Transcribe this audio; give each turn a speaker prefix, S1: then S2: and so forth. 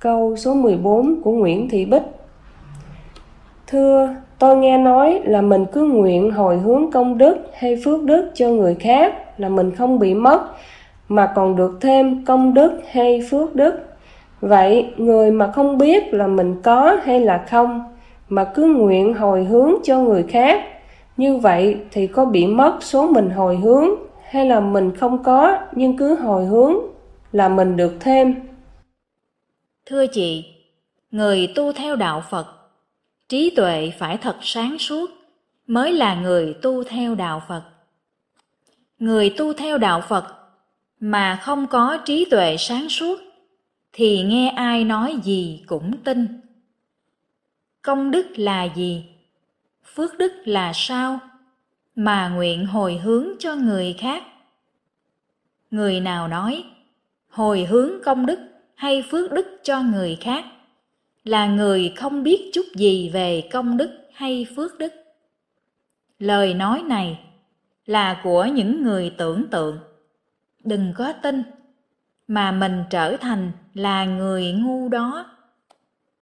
S1: Câu số 14 của Nguyễn Thị Bích Thưa, tôi nghe nói là mình cứ nguyện hồi hướng công đức hay phước đức cho người khác là mình không bị mất, mà còn được thêm công đức hay phước đức. Vậy, người mà không biết là mình có hay là không, mà cứ nguyện hồi hướng cho người khác, như vậy thì có bị mất số mình hồi hướng hay là mình không có nhưng cứ hồi hướng là mình được thêm
S2: thưa chị, người tu theo đạo phật, trí tuệ phải thật sáng suốt mới là người tu theo đạo phật. Người tu theo đạo phật mà không có trí tuệ sáng suốt thì nghe ai nói gì cũng tin. Công đức là gì? Phước đức là sao? Mà nguyện hồi hướng cho người khác. Người nào nói, hồi hướng công đức hay phước đức cho người khác? Là người không biết chút gì về công đức hay phước đức. Lời nói này là của những người tưởng tượng. Đừng có tin, mà mình trở thành là người ngu đó.